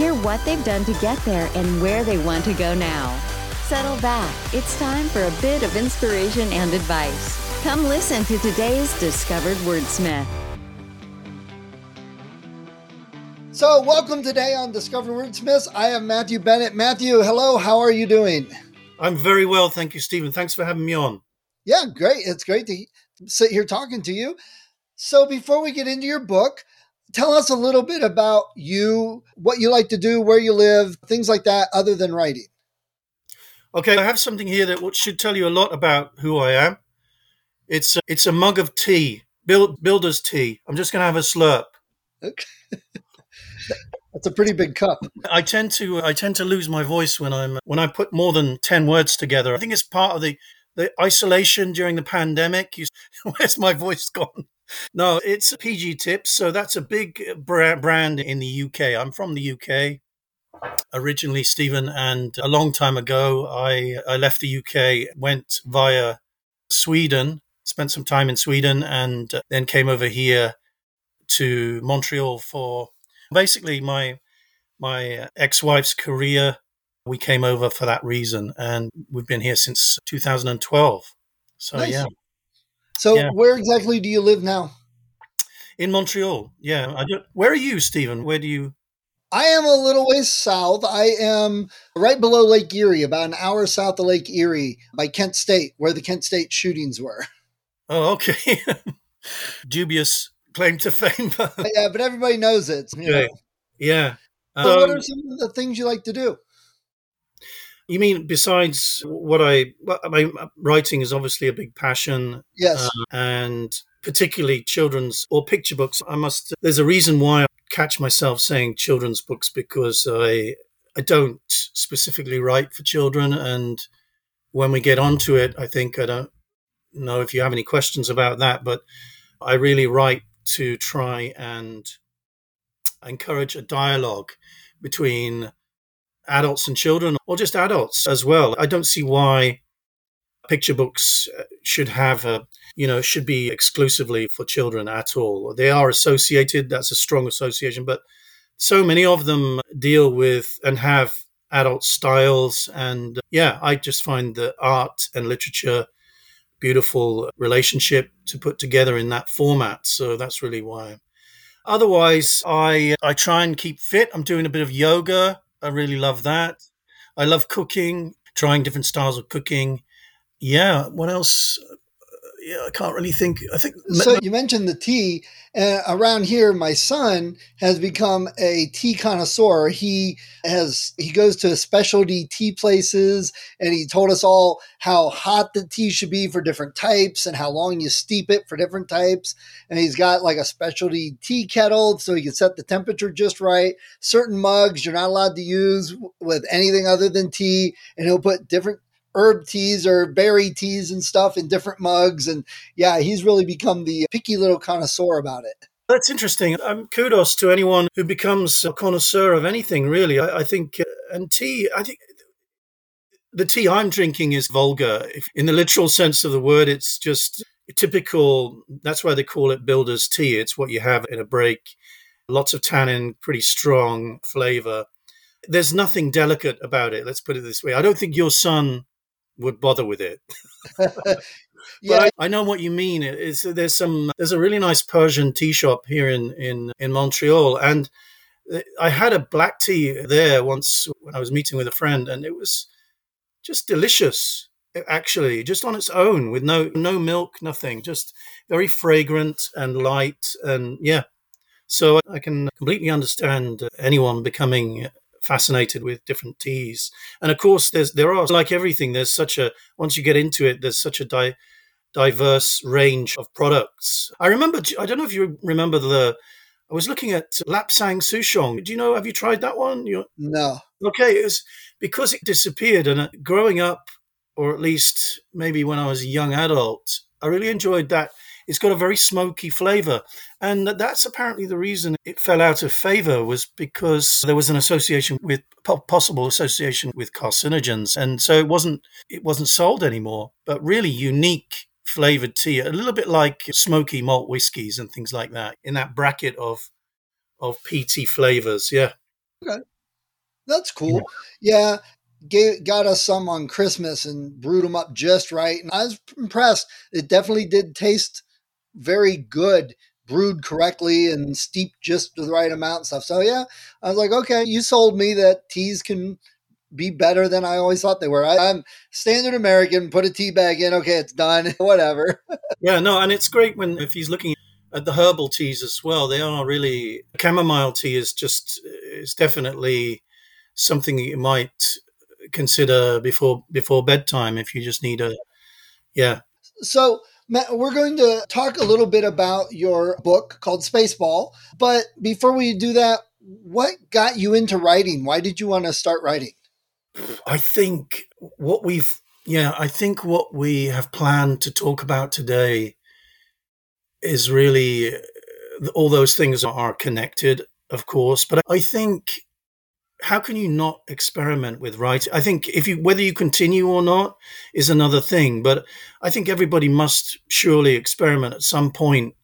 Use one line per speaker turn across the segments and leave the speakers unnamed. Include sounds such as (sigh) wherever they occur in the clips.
Hear what they've done to get there and where they want to go now. Settle back. It's time for a bit of inspiration and advice. Come listen to today's Discovered Wordsmith.
So, welcome today on Discovered Wordsmiths. I am Matthew Bennett. Matthew, hello. How are you doing?
I'm very well, thank you, Stephen. Thanks for having me on.
Yeah, great. It's great to sit here talking to you. So, before we get into your book, tell us a little bit about you, what you like to do, where you live, things like that, other than writing.
Okay, I have something here that should tell you a lot about who I am. It's a, it's a mug of tea, build, builder's tea. I'm just going to have a slurp.
Okay. (laughs) That's a pretty big cup.
I tend to I tend to lose my voice when I'm when I put more than ten words together. I think it's part of the the isolation during the pandemic. You, (laughs) where's my voice gone? No, it's PG Tips. So that's a big uh, brand in the UK. I'm from the UK originally, Stephen, and a long time ago, I, I left the UK, went via Sweden, spent some time in Sweden, and uh, then came over here to Montreal for basically my my uh, ex-wife's career. We came over for that reason, and we've been here since 2012. So nice. yeah.
So, yeah. where exactly do you live now?
In Montreal. Yeah. Where are you, Stephen? Where do you?
I am a little ways south. I am right below Lake Erie, about an hour south of Lake Erie by Kent State, where the Kent State shootings were.
Oh, okay. (laughs) Dubious claim to fame. (laughs)
yeah, but everybody knows it.
Okay. Yeah.
So, um, what are some of the things you like to do?
You mean besides what I, mean, writing is obviously a big passion.
Yes.
Uh, and particularly children's or picture books. I must, there's a reason why I catch myself saying children's books because I, I don't specifically write for children. And when we get onto it, I think I don't know if you have any questions about that, but I really write to try and encourage a dialogue between adults and children, or just adults as well. I don't see why picture books uh, should have a, you know, should be exclusively for children at all. They are associated, that's a strong association, but so many of them deal with and have adult styles. And uh, yeah, I just find the art and literature beautiful relationship to put together in that format. So that's really why. Otherwise, I I try and keep fit. I'm doing a bit of yoga I really love that. I love cooking, trying different styles of cooking. Yeah. What else? Yeah, I can't really think. I think
so. You mentioned the tea. Uh, around here, my son has become a tea connoisseur. He has he goes to specialty tea places, and he told us all how hot the tea should be for different types, and how long you steep it for different types. And he's got like a specialty tea kettle, so he can set the temperature just right. Certain mugs you're not allowed to use with anything other than tea, and he'll put different herb teas or berry teas and stuff in different mugs. And yeah, he's really become the picky little connoisseur about it.
That's interesting. Um, kudos to anyone who becomes a connoisseur of anything, really. I, I think, uh, and tea, I think the tea I'm drinking is vulgar. If, in the literal sense of the word, it's just typical. That's why they call it builder's tea. It's what you have in a break. Lots of tannin, pretty strong flavor. There's nothing delicate about it. Let's put it this way. I don't think your son would bother with it. (laughs) (laughs) yeah, I, I, know what you mean. Is there's some there's a really nice Persian tea shop here in in in Montreal, and uh, I had a black tea there once when I was meeting with a friend, and it was just delicious. Actually, just on its own, with no no milk, nothing, just very fragrant and light, and yeah. So I can completely understand anyone becoming fascinated with different teas. And of course, there's there are like everything. There's such a once you get into it, there's such a di- diverse range of products. I remember. I don't know if you remember the. I was looking at Lapsang Souchong. Do you know? Have you tried that one? You're,
no.
Okay, it was because it disappeared, and uh, growing up, or at least maybe when I was a young adult, I really enjoyed that. It's got a very smoky flavor, and that's apparently the reason it fell out of favor was because there was an association with possible association with carcinogens, and so it wasn't it wasn't sold anymore. But really unique flavored tea, a little bit like smoky malt whiskies and things like that, in that bracket of of peaty flavors. Yeah.
Okay. That's cool. Yeah. Gave, got us some on Christmas and brewed them up just right. And I was impressed. It definitely did taste very good, brewed correctly and steeped just the right amount and stuff. So, yeah, I was like, okay, you sold me that teas can be better than I always thought they were. I, am standard American, put a tea bag in, okay, it's done, (laughs) whatever.
yeah, no, and it's great when if he's looking at the herbal teas as well, they are really chamomile tea is just is definitely something you might consider before before bedtime if you just need a yeah.
So Matt, we're going to talk a little bit about your book called Spaceball, but before we do that, what got you into writing? Why did you want to start writing?
I think what we've, yeah, I think what we have planned to talk about today is really all those things are connected, of course. But I think how can you not experiment with writing? I think if you whether you continue or not is another thing, but I think everybody must surely experiment at some point.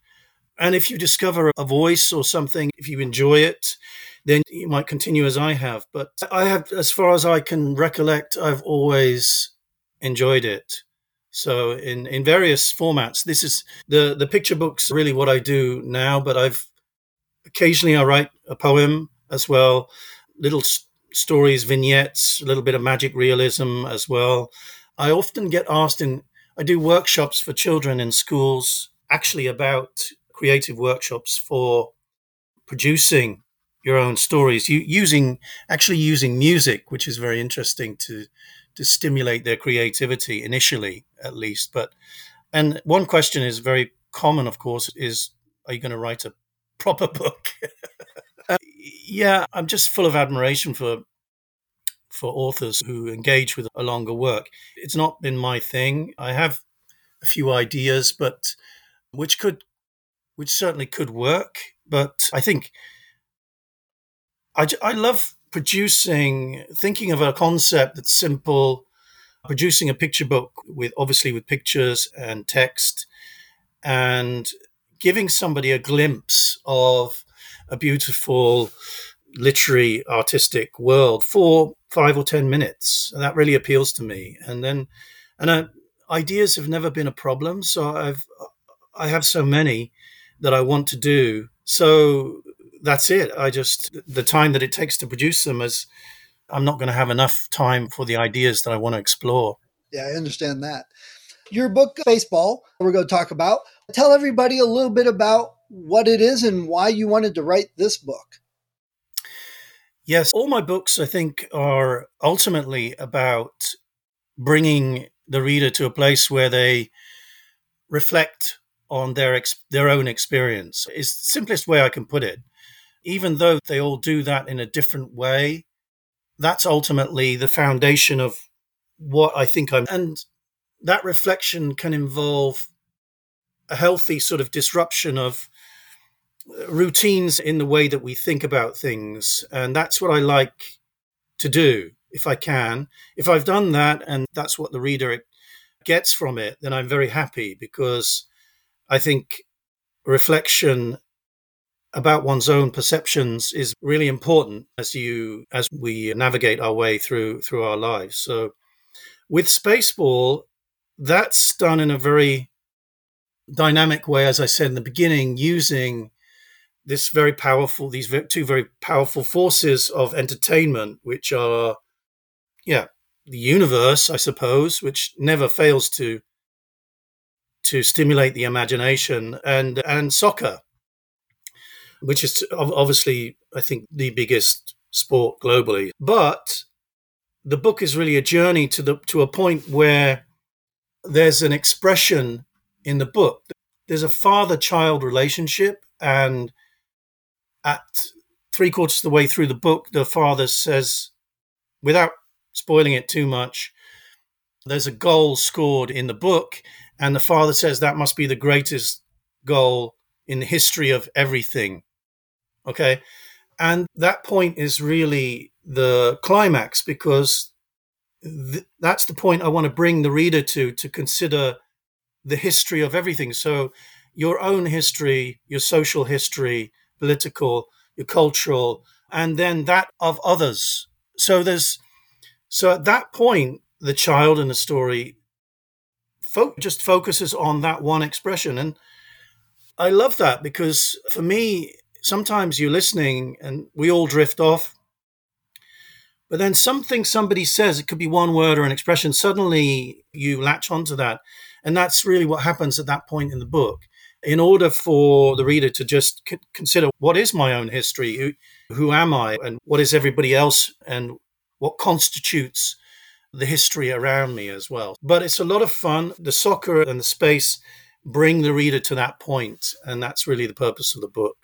And if you discover a voice or something, if you enjoy it, then you might continue as I have. But I have, as far as I can recollect, I've always enjoyed it. So in, in various formats, this is the, the picture books really what I do now, but I've occasionally I write a poem as well, little stories, vignettes, a little bit of magic realism as well. I often get asked in, I do workshops for children in schools, actually about creative workshops for producing your own stories, you, using actually using music, which is very interesting to to stimulate their creativity initially, at least. But and one question is very common, of course, is are you going to write a proper (laughs) book? Yeah, I'm just full of admiration for for authors who engage with a longer work. It's not been my thing. I have a few ideas, but which could which certainly could work. But I think I, I love producing, thinking of a concept that's simple, producing a picture book with obviously with pictures and text, and giving somebody a glimpse of a beautiful literary artistic world for five or ten minutes and that really appeals to me and then and I, ideas have never been a problem so i've i have so many that i want to do so that's it. I just the time that it takes to produce them is I'm not going to have enough time for the ideas that I want to explore.
Yeah, I understand that. Your book, Spaceball we're going to talk about. Tell everybody a little bit about what it is and why you wanted to write this book.
Yes, all my books, I think, are ultimately about bringing the reader to a place where they reflect on their ex- their own experience. Is the simplest way I can put it even though they all do that in a different way, that's ultimately the foundation of what I think I'm. And that reflection can involve a healthy sort of disruption of routines in the way that we think about things. And that's what I like to do if I can. If I've done that and that's what the reader gets from it, then I'm very happy because I think reflection about one's own perceptions is really important as you as we navigate our way through through our lives. So with Spaceball, that's done in a very dynamic way, as I said in the beginning, using this very powerful these two very powerful forces of entertainment, which are yeah the universe, I suppose, which never fails to to stimulate the imagination, and and soccer, which is obviously, I think, the biggest sport globally. But the book is really a journey to the to a point where there's an expression in the book. There's a father-child relationship, and at three quarters of the way through the book, the father says, without spoiling it too much, there's a goal scored in the book, and the father says that must be the greatest goal in the history of everything. Okay. And that point is really the climax because th- that's the point I want to bring the reader to, to consider the history of everything. So, your own history, your social history, political, your cultural, and then that of others. So, there's, so at that point, the child in the story fo- just focuses on that one expression. And I love that because for me, sometimes you're listening and we all drift off. But then something somebody says, it could be one word or an expression, suddenly you latch onto that. And that's really what happens at that point in the book. In order for the reader to just c- consider what is my own history, who, who am I, and what is everybody else, and what constitutes the history around me as well. But it's a lot of fun. The soccer and the space bring the reader to that point, and that's really the purpose of the book.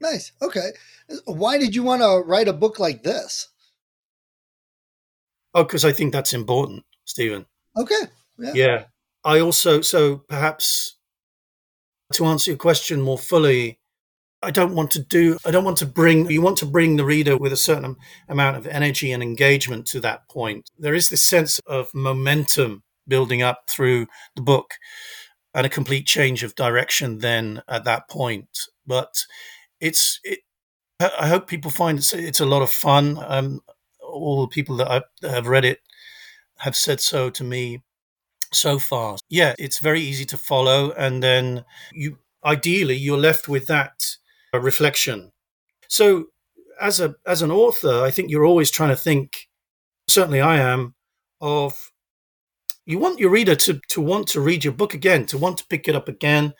Nice. Okay. Why did you want to write a book like this?
Oh, because I think that's important, Stephen.
Okay.
Yeah. yeah. I also, so perhaps to answer your question more fully, I don't want to do, I don't want to bring, you want to bring the reader with a certain amount of energy and engagement to that point. There is this sense of momentum building up through the book and a complete change of direction then at that point. But it's, it, I hope people find it's, it's a lot of fun. Um, all the people that, I, have read it have said so to me so far. Yeah, it's very easy to follow. And then you, ideally, you're left with that uh, reflection. So as a as an author, I think you're always trying to think. Certainly, I am. Of you want your reader to to want to read your book again, to want to pick it up again,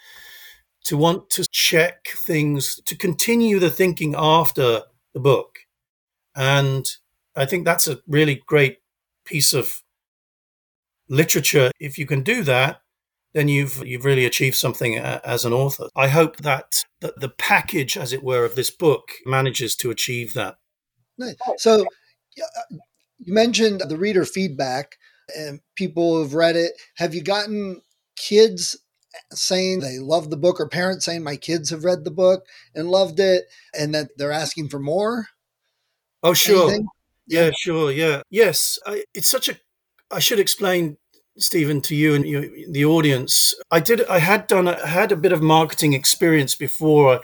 to want to check things, to continue the thinking after the book, and I think that's a really great piece of literature. If you can do that, then you've you've really achieved something as an author. I hope that, that the package, as it were, of this book manages to achieve that.
Nice. So uh, you mentioned the reader feedback and people who've read it. Have you gotten kids saying they love the book or parents saying my kids have read the book and loved it and that they're asking for more?
Oh, sure. Anything? Yeah, sure. Yeah. Yes. I, it's such a, I should explain Stephen, to you and the audience. I did. I had done. I had a bit of marketing experience before,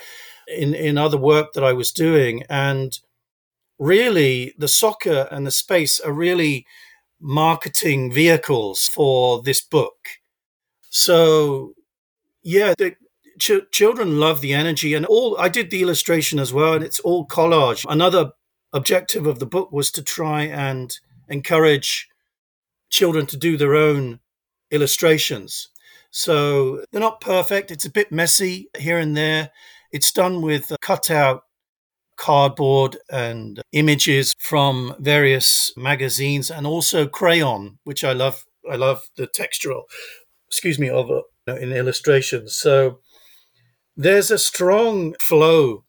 in in other work that I was doing, and really, the soccer and the space are really marketing vehicles for this book. So, yeah, the ch- children love the energy, and all. I did the illustration as well, and it's all collage. Another objective of the book was to try and encourage children to do their own illustrations. So they're not perfect. It's a bit messy here and there. It's done with uh, cutout cardboard and images from various magazines and also crayon, which I love. I love the textural, excuse me, of it in illustrations. So there's a strong flow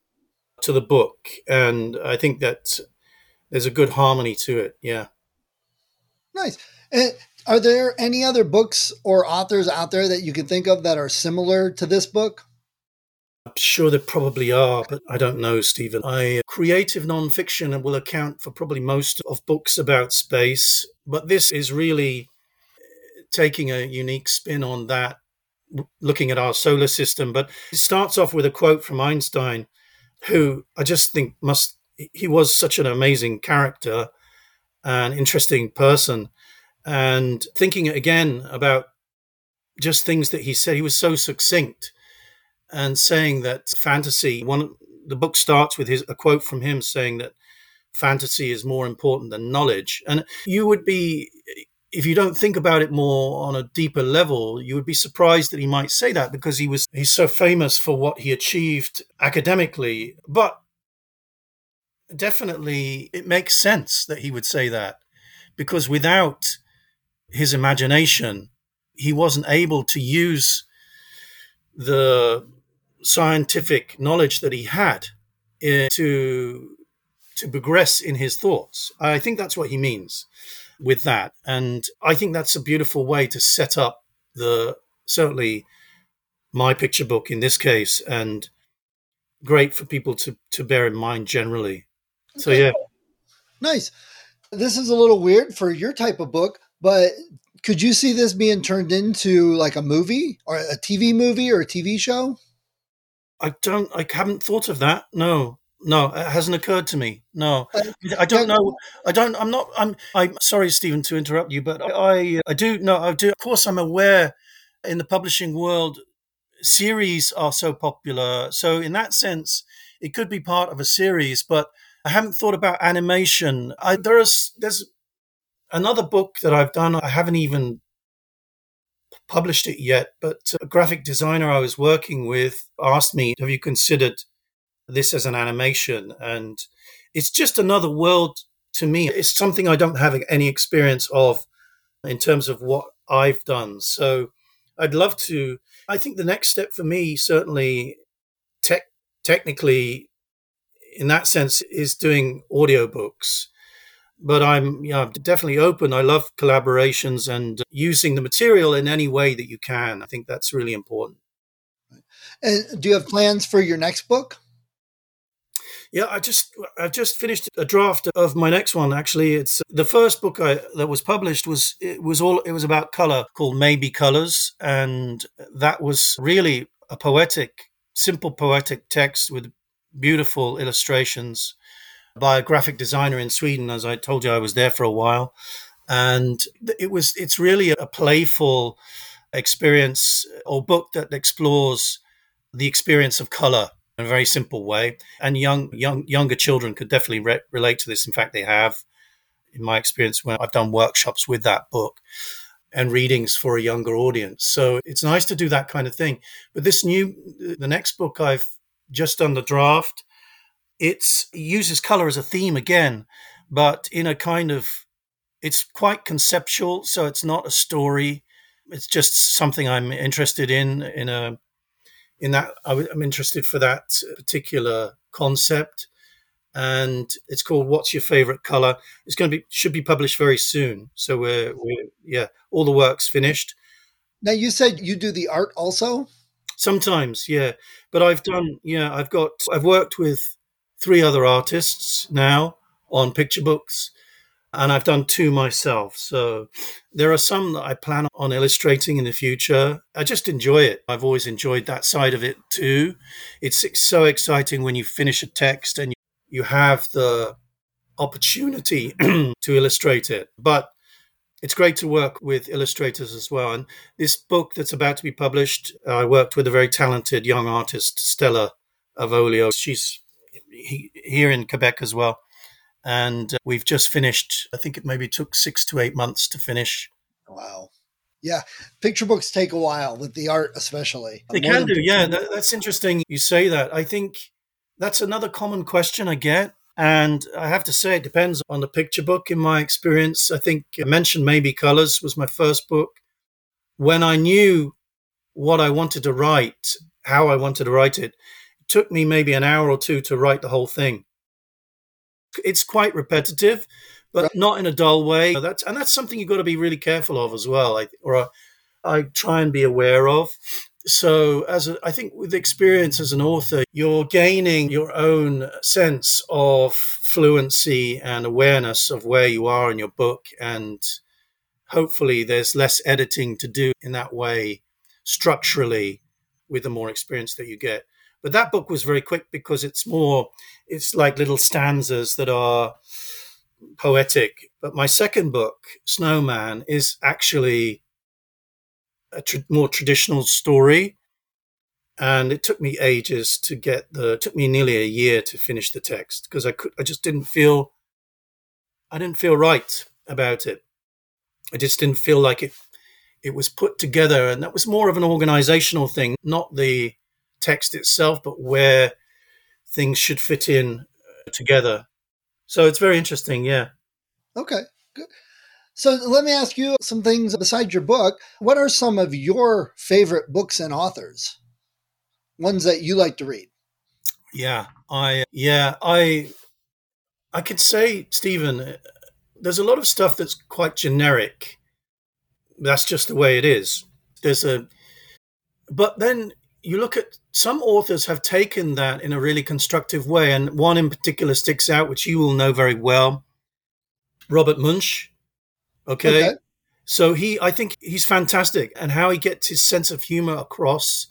to the book, and I think that there's a good harmony to it. Yeah.
Nice. And are there any other books or authors out there that you can think of that are similar to this book?
I'm sure there probably are, but I don't know, Stephen. I uh, creative nonfiction will account for probably most of books about space, but this is really eh, taking a unique spin on that, looking at our solar system. But it starts off with a quote from Einstein, who I just think must he was such an amazing character, an interesting person and thinking again about just things that he said. He was so succinct and saying that fantasy. One the book starts with his a quote from him saying that fantasy is more important than knowledge, and you would be. If you don't think about it more on a deeper level, you would be surprised that he might say that because he was he's so famous for what he achieved academically. But definitely it makes sense that he would say that because without his imagination, he wasn't able to use the scientific knowledge that he had uh, to to progress in his thoughts. I think that's what he means with that, and I think that's a beautiful way to set up the certainly my picture book in this case, and great for people to to bear in mind generally. Okay. So yeah,
nice. This is a little weird for your type of book, but could you see this being turned into like a movie or a TV movie or a TV show?
I don't. I haven't thought of that. No, no, it hasn't occurred to me. No, I don't know. I don't. I'm not. I'm. I'm sorry, Stephen, to interrupt you, but I. I do. No, I do. Of course, I'm aware. In the publishing world, series are so popular. So in that sense, it could be part of a series. But I haven't thought about animation. I, there is. There's another book that I've done. I haven't even published it yet, but a graphic designer I was working with asked me, Have you considered this as an animation? And it's just another world to me. It's something I don't have any experience of in terms of what I've done. So I'd love to. I think the next step for me, certainly tech, technically, in that sense, is doing audiobooks but I'm yeah, definitely open. I love collaborations and using the material in any way that you can. I think that's really important.
And do you have plans for your next book?
Yeah, I just I've just finished a draft of my next one. Actually, it's the first book I, that was published was it was all it was about color called Maybe Colors, and that was really a poetic, simple poetic text with beautiful illustrations by a graphic designer in Sweden. As I told you, I was there for a while, and it was it's really a playful experience or book that explores the experience of color in a very simple way. And young young younger children could definitely re- relate to this. In fact, they have. In my experience, when I've done workshops with that book and readings for a younger audience. So it's nice to do that kind of thing. But this new, the next book I've just done the draft it uses color as a theme again, but in a kind of it's quite conceptual, so it's not a story. It's just something I'm interested in. In a in that I'm interested for that particular concept, and it's called "What's Your Favorite Color." It's going to be should be published very soon. So we're, we're yeah, all the work's finished.
Now you said you do the art also.
Sometimes, yeah, but I've done yeah. I've got I've worked with three other artists now on picture books, and I've done two myself. So there are some that I plan on illustrating in the future. I just enjoy it. I've always enjoyed that side of it too. It's so exciting when you finish a text and you have the opportunity (clears throat) to illustrate it. But it's great to work with illustrators as well. And this book that's about to be published, I worked with a very talented young artist, Stella Avolio. She's he, here in Quebec as well. And uh, we've just finished. I think it maybe took six to eight months to finish.
Wow. Yeah, picture books take a while with the art, especially.
They can do. Yeah, that, that's interesting. You say that. I think that's another common question I get. And I have to say, it depends on the picture book. In my experience, I think I mentioned Maybe Colors was my first book. When I knew what I wanted to write, how I wanted to write it, took me maybe an hour or two to write the whole thing. It's quite repetitive, but right. not in a dull way. That's and that's something you've got to be really careful of as well. I, or I, I try and be aware of. So, as a, I think with experience as an author, you're gaining your own sense of fluency and awareness of where you are in your book, and hopefully, there's less editing to do in that way structurally with the more experience that you get. But that book was very quick because it's more, it's like little stanzas that are poetic. But my second book, Snowman, is actually a tr- more traditional story. And it took me ages to get the, took me nearly a year to finish the text because I could, I just didn't feel, I didn't feel right about it. I just didn't feel like it, it was put together. And that was more of an organizational thing, not the, text itself, but where things should fit in uh, together. So it's very interesting. Yeah.
Okay. Good. So let me ask you some things besides your book. What are some of your favorite books and authors? Ones that you like to read?
Yeah, I yeah I I could say Stephen. There's a lot of stuff that's quite generic. That's just the way it is. There's a, but then you look at some authors have taken that in a really constructive way, and one in particular sticks out, which you will know very well, Robert Munsch. Okay. okay. So he, I think he's fantastic, and how he gets his sense of humor across.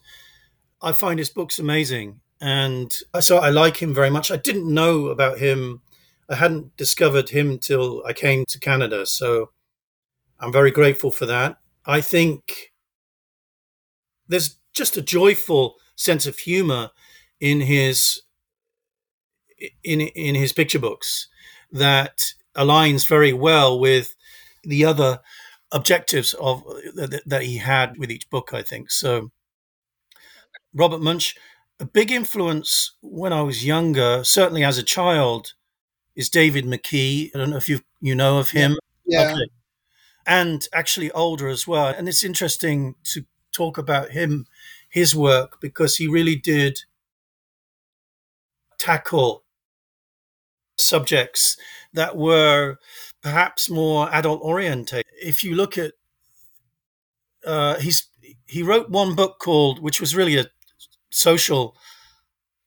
I find his books amazing, and so I like him very much. I didn't know about him. I hadn't discovered him till I came to Canada, so I'm very grateful for that. I think there's just a joyful sense of humor in his in in his picture books that aligns very well with the other objectives of that, that he had with each book i think. So robert munsch a big influence when i was younger certainly as a child is david mckee. I don't know if you you know of him.
Yeah, Okay.
and actually older as well. And it's interesting to talk about him his work because he really did tackle subjects that were perhaps more adult oriented. If you look at, uh, he's he wrote one book called, which was really a social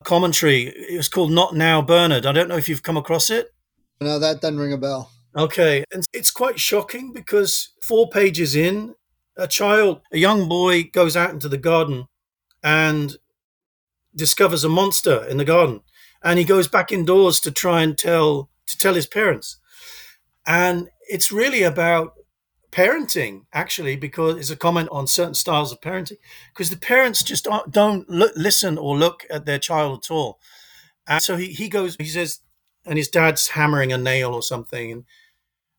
commentary. It was called Not Now, Bernard. I don't know if you've come across it.
No, that doesn't ring a bell.
Okay, and it's quite shocking because four pages in, a child, a young boy, goes out into the garden and discovers a monster in the garden. And he goes back indoors to try and tell to tell his parents. And it's really about parenting actually because it's a comment on certain styles of parenting because the parents just don't look, listen or look at their child at all. And so he, he goes he says and his dad's hammering a nail or something and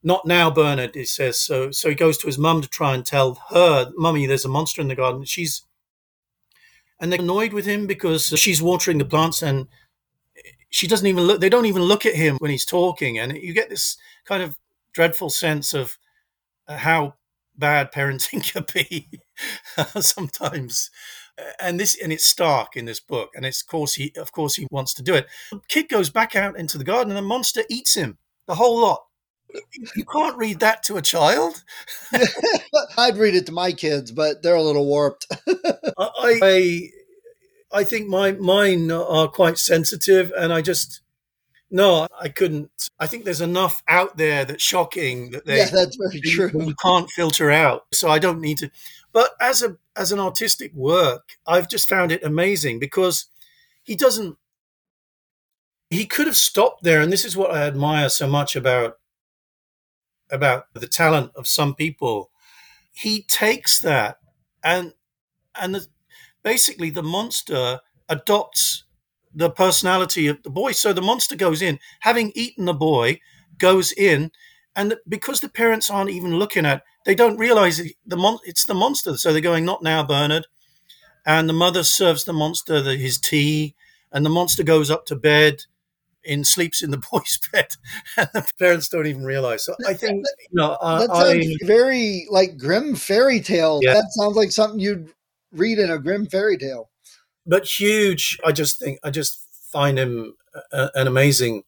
not now bernard he says. So so he goes to his mum to try and tell her mummy there's a monster in the garden. She's and they're annoyed with him because she's watering the plants and she doesn't even look they don't even look at him when he's talking. And you get this kind of dreadful sense of uh, how bad parenting (laughs) can be (laughs) sometimes. And this and it's stark in this book and it's of course he of course he wants to do it. The kid goes back out into the garden and the monster eats him the whole lot you can't read that to a child. (laughs)
I'd read it to my kids, but they're a little warped. (laughs)
I, I, I think my mine are quite sensitive, and I just no, I couldn't. I think there's enough out there that's shocking that they
yeah, that's very true.
You can't filter out, so I don't need to. But as a as an artistic work, I've just found it amazing because he doesn't. He could have stopped there, and this is what I admire so much about about the talent of some people, he takes that and and the, basically the monster adopts the personality of the boy. So the monster goes in, having eaten the boy, goes in, and because the parents aren't even looking at, they don't realize the mon- it's the monster. So they're going, "Not now, Bernard." And the mother serves the monster the, his tea, and the monster goes up to bed in sleeps in the (laughs) boy's bed, and the parents don't even realize. So I think you know uh,
that sounds I, very like grim fairy tale. Yeah. That sounds like something you'd read in a grim fairy tale.
But huge. I just think I just find him a, an amazing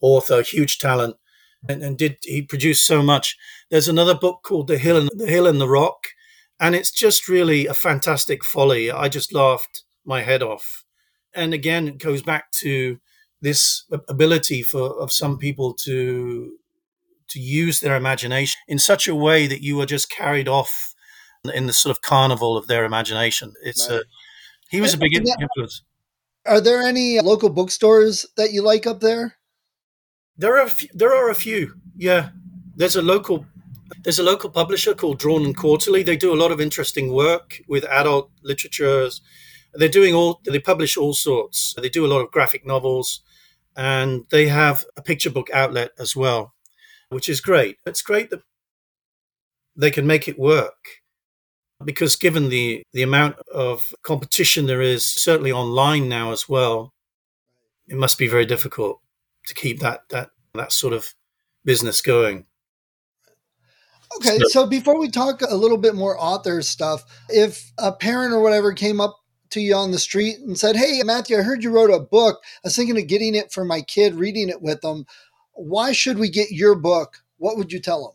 author, huge talent, and, and did he produce so much. There's another book called The Hill and the Hill and the Rock, and it's just really a fantastic folly. I just laughed my head off. And again, it goes back to this ability for of some people to to use their imagination in such a way that you are just carried off in the sort of carnival of their imagination. It's right. a he was a big influence.
Are there any uh, local bookstores that you like up there?
There are a few, there are a few. Yeah, there's a local there's a local publisher called Drawn and Quarterly. They do a lot of interesting work with adult literatures. They're doing all they publish all sorts. They do a lot of graphic novels and they have a picture book outlet as well, which is great. It's great that they can make it work because given the, the amount of competition there is, certainly online now as well, it must be very difficult to keep that that that sort of business going.
Okay, so, so before we talk a little bit more author stuff, if a parent or whatever came up to you on the street and said, Hey, Matthew, I heard you wrote a book. I was thinking of getting it for my kid, reading it with them. Why should we get your book? What would you tell them?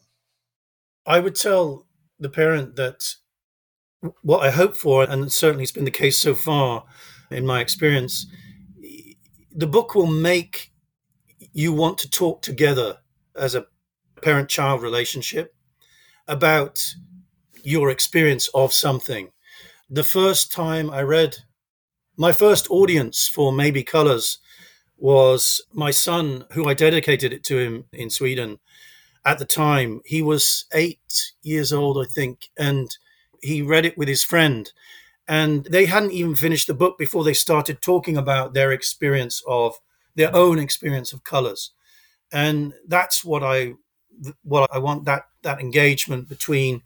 I would tell the parent that what I hope for, and certainly it's been the case so far in my experience, the book will make you want to talk together as a parent child relationship about your experience of something. The first time I read, my first audience for Maybe Colors was my son, who I dedicated it to him in Sweden. At the time, he was eight years old, I think, and he read it with his friend. And they hadn't even finished the book before they started talking about their experience of their own experience of colors. And that's what I what I want that that engagement between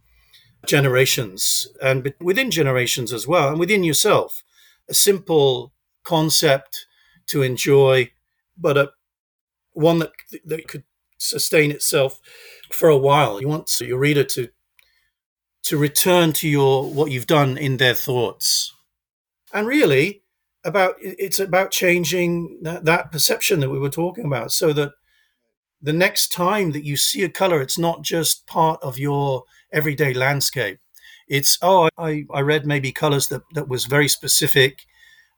generations and within generations as well, and within yourself. A simple concept to enjoy, but a one that that could sustain itself for a while. You want your reader to to return to your what you've done in their thoughts, and really about it's about changing that, that perception that we were talking about, so that the next time that you see a color, it's not just part of your everyday landscape. It's, oh, I, I read maybe colors that, that was very specific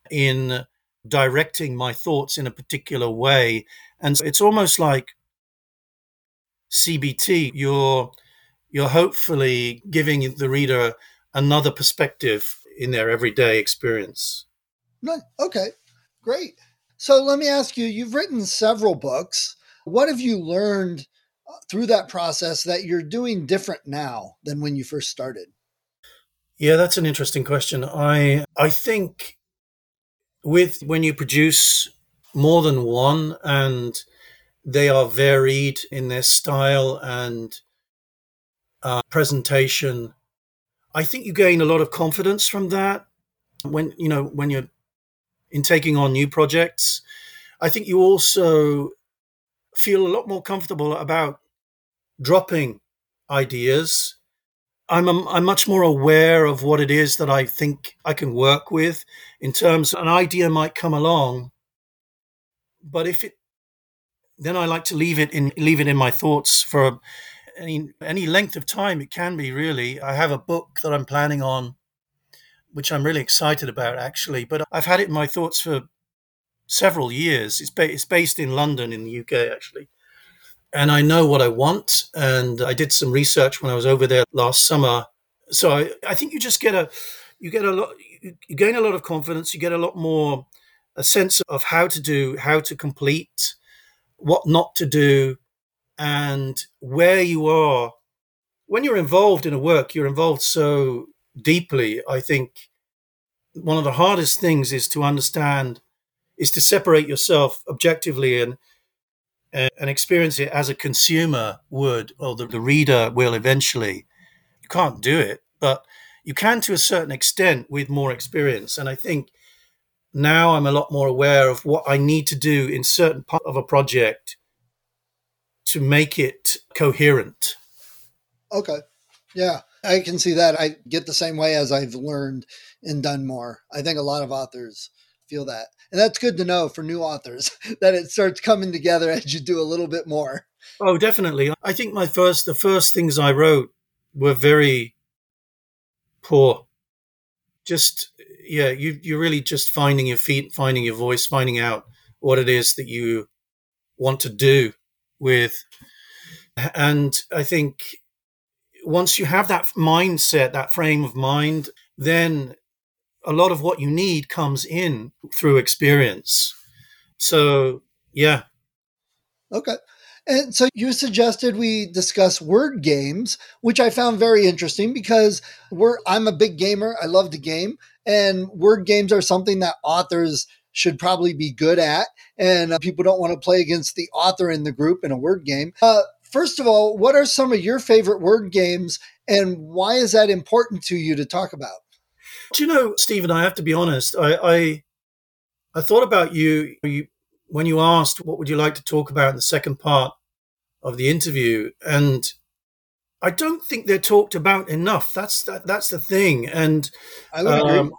in directing my thoughts in a particular way. And it's almost like CBT. You're, you're hopefully giving the reader another perspective in their everyday experience.
No, okay, great. So let me ask you you've written several books. What have you learned through that process that you're doing different now than when you first started?
Yeah, that's an interesting question. I I think with when you produce more than one and they are varied in their style and uh, presentation, I think you gain a lot of confidence from that. When you know when you're in taking on new projects, I think you also feel a lot more comfortable about dropping ideas. I'm, a, I'm much more aware of what it is that I think I can work with in terms an idea might come along, but if it, then I like to leave it in, leave it in my thoughts for any, any length of time. It can be really. I have a book that I'm planning on, which I'm really excited about actually, but I've had it in my thoughts for several years. It's, ba- it's based in London, in the UK, actually. And I know what I want. And I did some research when I was over there last summer. So I, I think you just get a, you get a lot, you, you gain a lot of confidence. You get a lot more, a sense of how to do, how to complete, what not to do, and where you are. When you're involved in a work, you're involved so deeply. I think one of the hardest things is to understand is to separate yourself objectively and uh, and experience it as a consumer would or the, the reader will eventually. You can't do it but you can to a certain extent with more experience. And i think now i'm a lot more aware of what i need to do in certain part of a project to make it coherent.
Okay. Yeah i can see that. I get the same way as i've learned and done more. I think a lot of authors feel that. And that's good to know for new authors (laughs) that it starts coming together (laughs) as you do a little bit more.
Oh, definitely. I think my first, the first things I wrote were very poor. Just, yeah, you, you're really just finding your feet, finding your voice, finding out what it is that you want to do with. And I think once you have that mindset, that frame of mind, then a lot of what you need comes in through experience. So, yeah.
Okay. And so you suggested we discuss word games, which I found very interesting because we're I'm a big gamer. I love to game, and word games are something that authors should probably be good at, and uh, people don't want to play against the author in the group in a word game. Uh, first of all, what are some of your favorite word games, and why is that important to you to talk about?
Do you know, Stephen? I have to be honest. I, I, I thought about you, you when you asked what would you like to talk about in the second part of the interview, and I don't think they're talked about enough. That's that, that's the thing, and
I would um,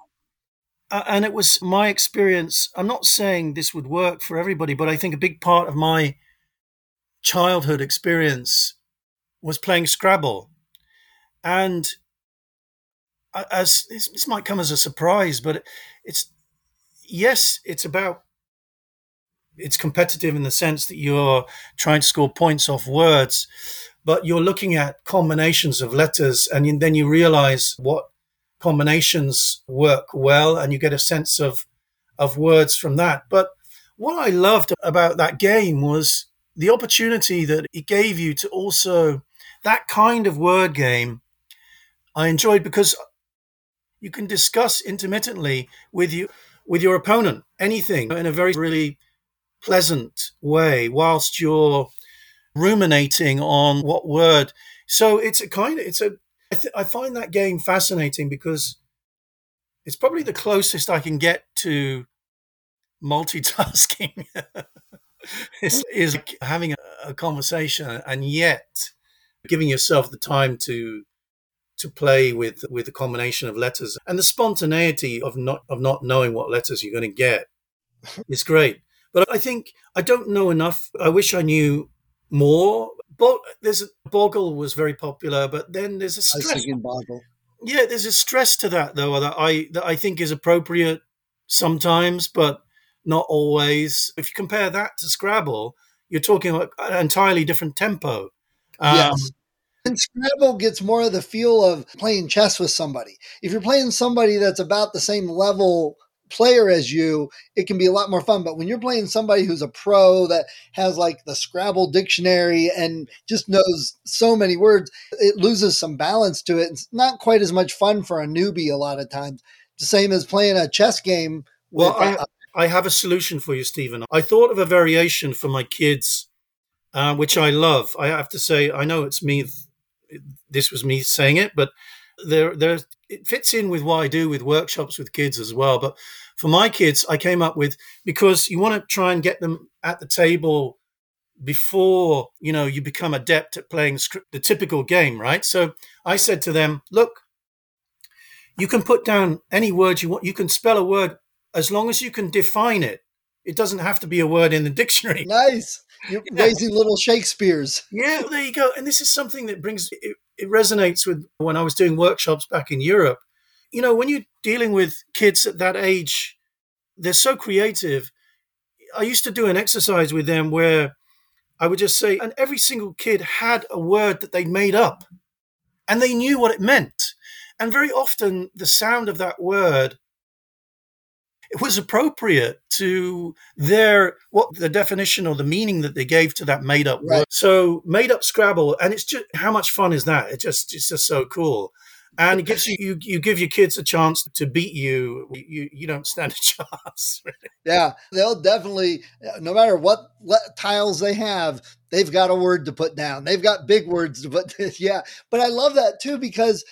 agree.
and it was my experience. I'm not saying this would work for everybody, but I think a big part of my childhood experience was playing Scrabble. And as this, this might come as a surprise, but it's yes, it's about it's competitive in the sense that you're trying to score points off words, but you're looking at combinations of letters, and then you realize what combinations work well, and you get a sense of of words from that. But what I loved about that game was the opportunity that it gave you to also that kind of word game. I enjoyed because you can discuss intermittently with you with your opponent anything in a very really pleasant way whilst you're ruminating on what word. So it's a kind of it's a I, th- I find that game fascinating because it's probably the closest I can get to multitasking. (laughs) is, having a, a conversation and yet giving yourself the time to to play with with the combination of letters and the spontaneity of not of not knowing what letters you're going to get (laughs) is great. But I think I don't know enough. I wish I knew more. But there's a, Boggle was very popular, but then there's a stress.
Boggle.
Yeah, there's a stress to that though that I that I think is appropriate sometimes, but not always. If you compare that to Scrabble, you're talking about an entirely different tempo.
Um, yes. And Scrabble gets more of the feel of playing chess with somebody. If you're playing somebody that's about the same level player as you, it can be a lot more fun. But when you're playing somebody who's a pro that has like the Scrabble dictionary and just knows so many words, it loses some balance to it. It's not quite as much fun for a newbie a lot of times. The same as playing a chess game.
Well, with, I, uh, I have a solution for you, Stephen. I thought of a variation for my kids, uh, which I love. I have to say, I know it's me this was me saying it, but there, there, it fits in with what I do with workshops with kids as well. But for my kids, I came up with because you want to try and get them at the table before you know you become adept at playing the typical game, right? So I said to them, "Look, you can put down any word you want. You can spell a word as long as you can define it. It doesn't have to be a word in the (laughs) dictionary."
Nice. You're (laughs) yeah. raising little Shakespeare's.
Yeah, there you go. And this is something that brings it, it resonates with when I was doing workshops back in Europe. You know, when you're dealing with kids at that age, they're so creative. I used to do an exercise with them where I would just say, and every single kid had a word that they made up and they knew what it meant. And very often the sound of that word was appropriate to their what the definition or the meaning that they gave to that made up right. word. So made up Scrabble, and it's just how much fun is that? It just it's just so cool. And it gives you, you you give your kids a chance to beat you. You you don't stand a (laughs) chance.
Yeah, they'll definitely, no matter what tiles they have, they've got a word to put down. They've got big words to put. (laughs) yeah, but I love that too because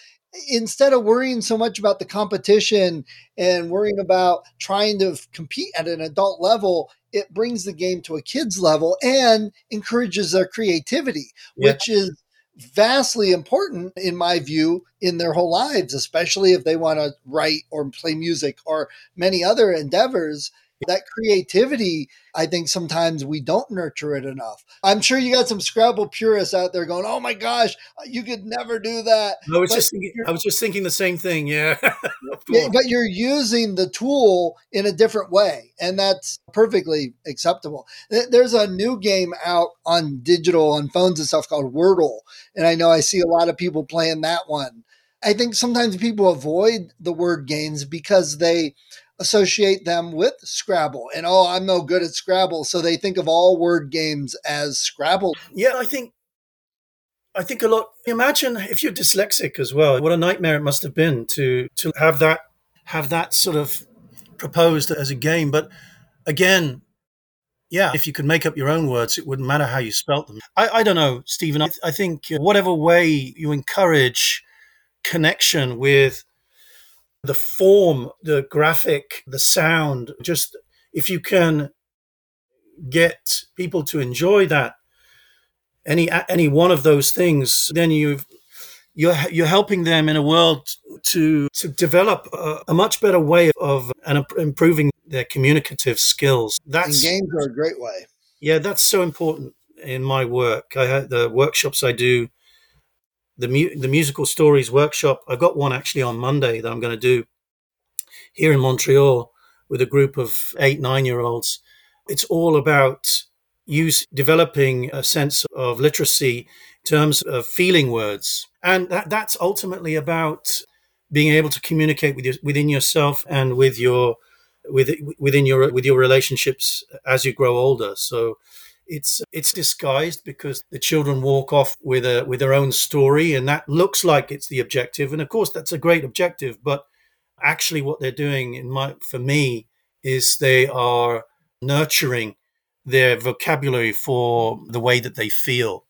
instead of worrying so much about the competition and worrying about trying to compete at an adult level, it brings the game to a kid's level and encourages their creativity, yeah. which is vastly important in my view in their whole lives especially if they want to write or play music or many other endeavors that creativity, I think sometimes we don't nurture it enough. I'm sure you got some Scrabble purists out there going, "Oh my gosh, you could never do that."
I was but just thinking, I was just thinking the same thing. Yeah. (laughs)
yeah, but you're using the tool in a different way, and that's perfectly acceptable. There's a new game out on digital on phones and stuff called Wordle, and I know I see a lot of people playing that one. I think sometimes people avoid the word games because they associate them with Scrabble. And oh, I'm no good at Scrabble. So they think of all word games as Scrabble.
Yeah, I think I think a lot imagine if you're dyslexic as well, what a nightmare it must have been to to have that have that sort of proposed as a game. But again, yeah, if you could make up your own words, it wouldn't matter how you spelt them. I, I don't know, Stephen. I, I think whatever way you encourage connection with the form, the graphic, the sound, just if you can get people to enjoy that any any one of those things then you've you're you're helping them in a world to to develop a, a much better way of and improving their communicative skills.
That's and games are a great way.
Yeah, that's so important in my work. I had the workshops I do, the mu- the musical stories workshop. I've got one actually on Monday that I'm going to do here in Montreal with a group of eight nine year olds. It's all about use developing a sense of literacy in terms of feeling words and that, that's ultimately about being able to communicate with your, within yourself and with your with within your with your relationships as you grow older so it's it's disguised because the children walk off with a with their own story and that looks like it's the objective and of course that's a great objective but actually what they're doing in my for me is they are nurturing their vocabulary for the way that they feel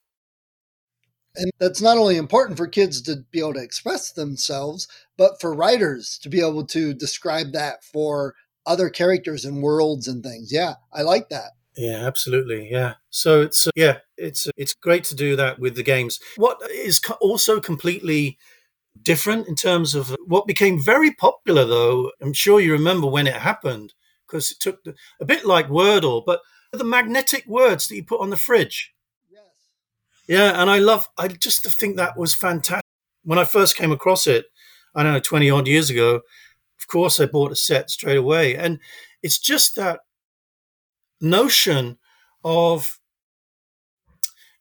and that's not only important for kids to be able to express themselves, but for writers to be able to describe that for other characters and worlds and things. Yeah, I like that.
Yeah, absolutely. Yeah. So it's uh, yeah, it's uh, it's great to do that with the games. What is co- also completely different in terms of what became very popular though, I'm sure you remember when it happened because it took the, a bit like Wordle, but the magnetic words that you put on the fridge. Yes. Yeah, and I love. I just think that was fantastic. When I first came across it, I don't know, twenty odd years ago. Of course, I bought a set straight away, and it's just that notion of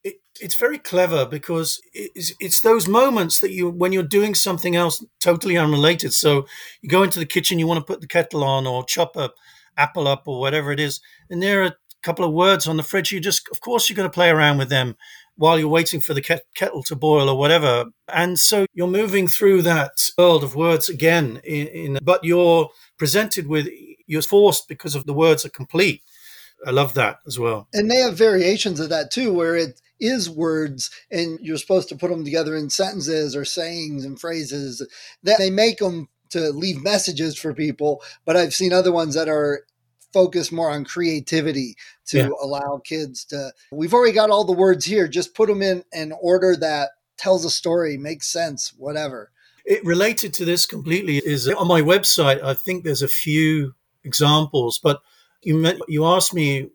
it, it's very clever because it's, it's those moments that you when you're doing something else totally unrelated so you go into the kitchen you want to put the kettle on or chop a apple up or whatever it is and there are a couple of words on the fridge you just of course you're going to play around with them while you're waiting for the ket- kettle to boil or whatever. And so you're moving through that world of words again, in, in, but you're presented with, you're forced because of the words are complete. I love that as well.
And they have variations of that too, where it is words and you're supposed to put them together in sentences or sayings and phrases. That they make them to leave messages for people, but I've seen other ones that are focused more on creativity to yeah. allow kids to we've already got all the words here just put them in an order that tells a story makes sense whatever
it related to this completely is on my website i think there's a few examples but you met, you asked me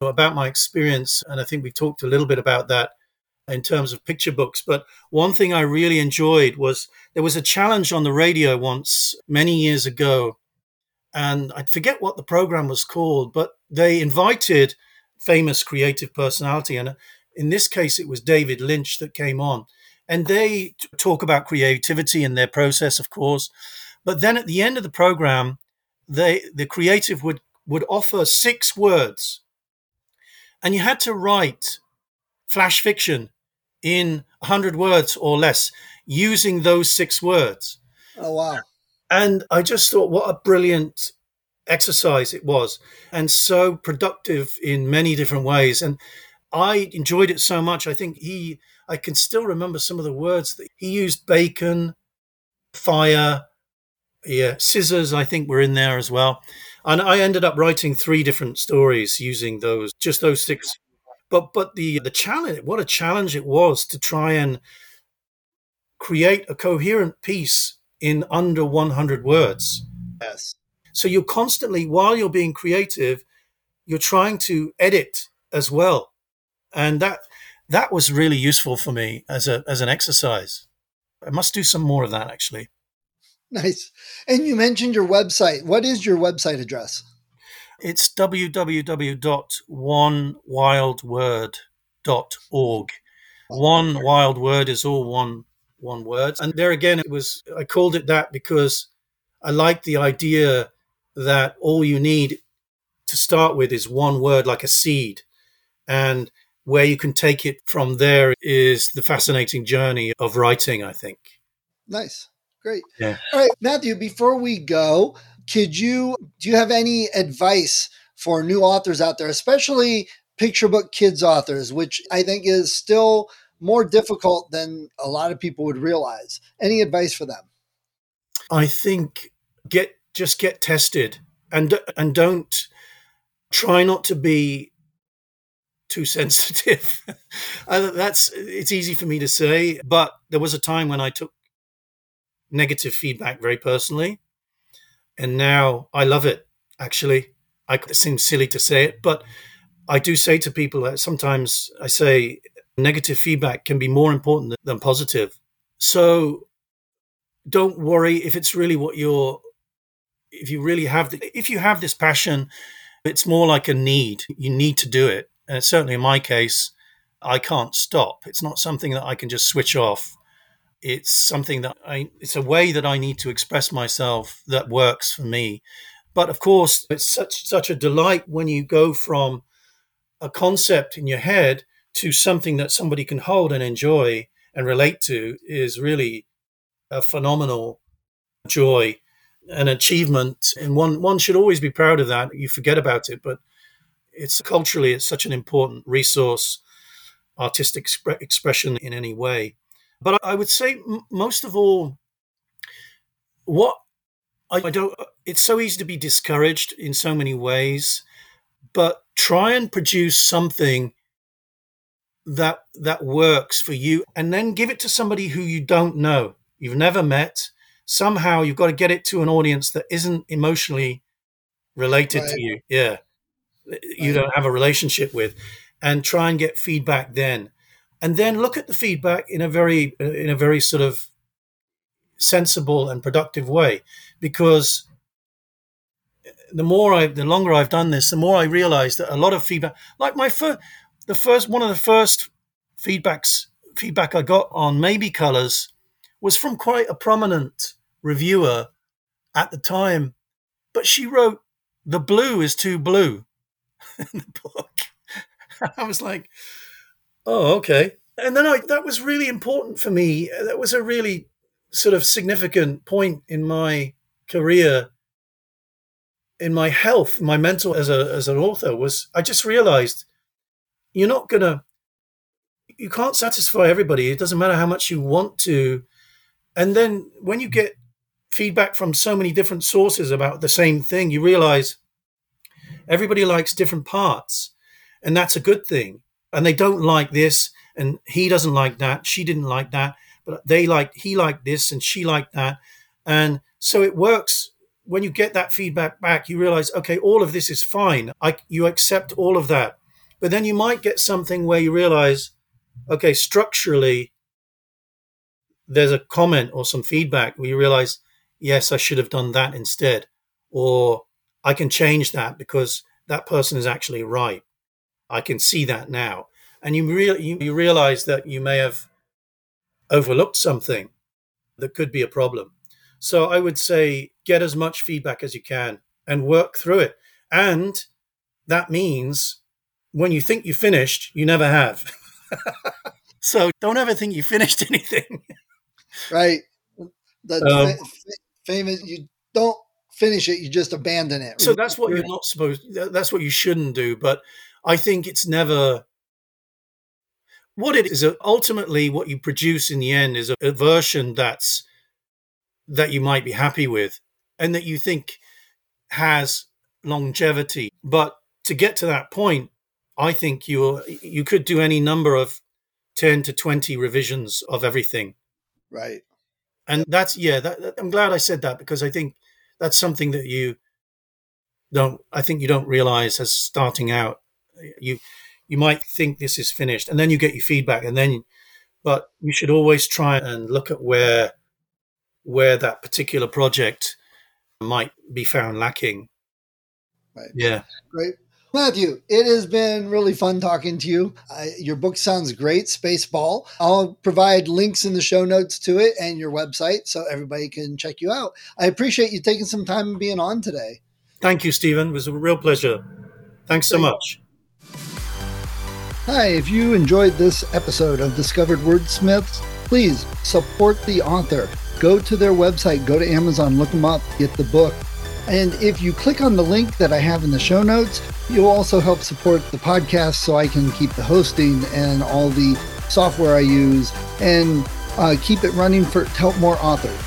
about my experience and i think we talked a little bit about that in terms of picture books but one thing i really enjoyed was there was a challenge on the radio once many years ago and I forget what the program was called, but they invited famous creative personality, and in this case, it was David Lynch that came on, and they talk about creativity and their process, of course. But then at the end of the program, they the creative would would offer six words, and you had to write flash fiction in 100 words or less using those six words.
Oh, wow.
And I just thought, what a brilliant exercise it was, and so productive in many different ways. And I enjoyed it so much. I think he, I can still remember some of the words that he used bacon, fire, yeah, scissors, I think were in there as well. And I ended up writing three different stories using those, just those six. But but the the challenge, what a challenge it was to try and create a coherent piece in under 100 words.
Yes.
So you're constantly, while you're being creative, you're trying to edit as well. And that, that was really useful for me as a, as an exercise. I must do some more of that actually.
Nice. And you mentioned your website. What is your website address?
It's www.onewildword.org. One wild word is all one one word. And there again, it was, I called it that because I like the idea that all you need to start with is one word, like a seed. And where you can take it from there is the fascinating journey of writing, I think.
Nice. Great.
Yeah.
All right, Matthew, before we go, could you do you have any advice for new authors out there, especially picture book kids authors, which I think is still more difficult than a lot of people would realize. Any advice for them?
I think get just get tested and and don't try not to be too (laughs) sensitive. that's it's easy for me to say, but there was a time when I took negative feedback very personally, and now I love it. Actually, I, it seems silly to say it, but I do say to people that sometimes I say negative feedback can be more important than positive. So don't worry if it's really what you're if you really have the, if you have this passion it's more like a need. You need to do it. And certainly in my case i can't stop. It's not something that i can just switch off it's something that i it's a way that i need to express myself that works for me. But of course it's such such a delight when you go from a concept in your head to something that somebody can hold and enjoy and relate to is really a phenomenal joy an achievement. And one one should always be proud of that. You forget about it but it's culturally it's such an important resource artistic exp- expression in any way but i would say most of all what I, don't it's so easy to be discouraged in so many ways but try and produce something that that works for you and then give it to somebody who you don't know you've never met somehow you've got to get it to an audience that isn't emotionally related right. to you. Yeah. You right. don't have a relationship with and try and get feedback then. And then look at the feedback in a very uh, in a very sort of sensible and productive way because the more I the longer I've done this, the more I realize that a lot of feedback like my first the first one of the first feedbacks feedback I got on maybe colors was from quite a prominent reviewer at the time, but she wrote, The blue is too blue (laughs) in the book. (laughs) I was like, Oh, okay. And then I, that was really important for me. That was a really sort of significant point in my career, in my health, my mental as a as an author was I just realized you're not gonna you can't satisfy everybody. It doesn't matter how much you want to. And then when you get feedback from so many different sources about the same thing, you realize everybody likes different parts, and that's a good thing. And they don't like this, and he doesn't like that, she didn't like that, but they like he liked this and she liked that. And so it works when you get that feedback back, you realize, okay, all of this is fine. I, you accept all of that. But then you might get something where you realize, okay, structurally, there's a comment or some feedback where you realize yes, I should have done that instead. Or I can change that because that person is actually right. I can see that now. And you, re- you, you realize that you may have overlooked something that could be a problem. So I would say get as much feedback as you can and work through it. And that means when you think you finished, you never have. (laughs) so don't ever think you finished (laughs) anything.
right. The, um, famous. You don't finish it; you just abandon it.
So that's what you're not supposed. That's what you shouldn't do. But I think it's never. What it is uh, ultimately what you produce in the end is a, a version that's that you might be happy with and that you think has longevity. But to get to that point, I think you you could do any number of ten to twenty revisions of everything.
Right.
And that's yeah. That, that, I'm glad I said that because I think that's something that you don't. I think you don't realize as starting out. You you might think this is finished, and then you get your feedback, and then but you should always try and look at where where that particular project might be found lacking.
Right.
Yeah.
Great. Matthew, it has been really fun talking to you. Uh, your book sounds great, Spaceball. I'll provide links in the show notes to it and your website so everybody can check you out. I appreciate you taking some time and being on today.
Thank you, Stephen. It was a real pleasure. Thanks so much.
Hi, if you enjoyed this episode of Discovered Wordsmiths, please support the author. Go to their website, go to Amazon, look them up, get the book. And if you click on the link that I have in the show notes, you'll also help support the podcast so I can keep the hosting and all the software I use and uh, keep it running for to help more authors.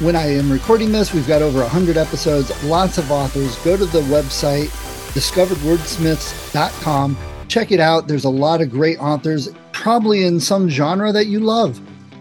When I am recording this, we've got over 100 episodes, lots of authors. Go to the website discoveredwordsmiths.com check it out. There's a lot of great authors, probably in some genre that you love.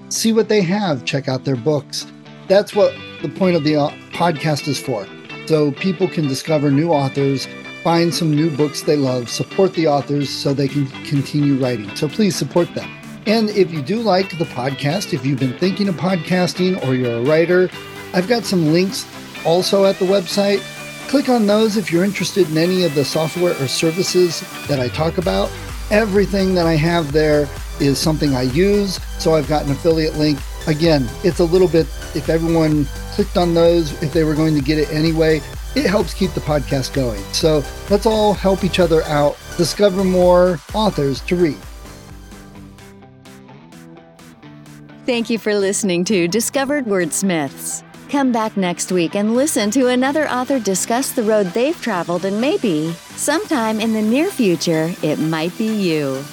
See what they have, check out their books. That's what the point of the uh, podcast is for. So people can discover new authors, find some new books they love, support the authors so they can continue writing. So please support them. And if you do like the podcast, if you've been thinking of podcasting or you're a writer, I've got some links also at the website. Click on those if you're interested in any of the software or services that I talk about. Everything that I have there is something I use, so I've got an affiliate link. Again, it's a little bit, if everyone clicked on those, if they were going to get it anyway, it helps keep the podcast going. So let's all help each other out, discover more authors to read.
Thank you for listening to Discovered Wordsmiths. Come back next week and listen to another author discuss the road they've traveled, and maybe, sometime in the near future, it might be you.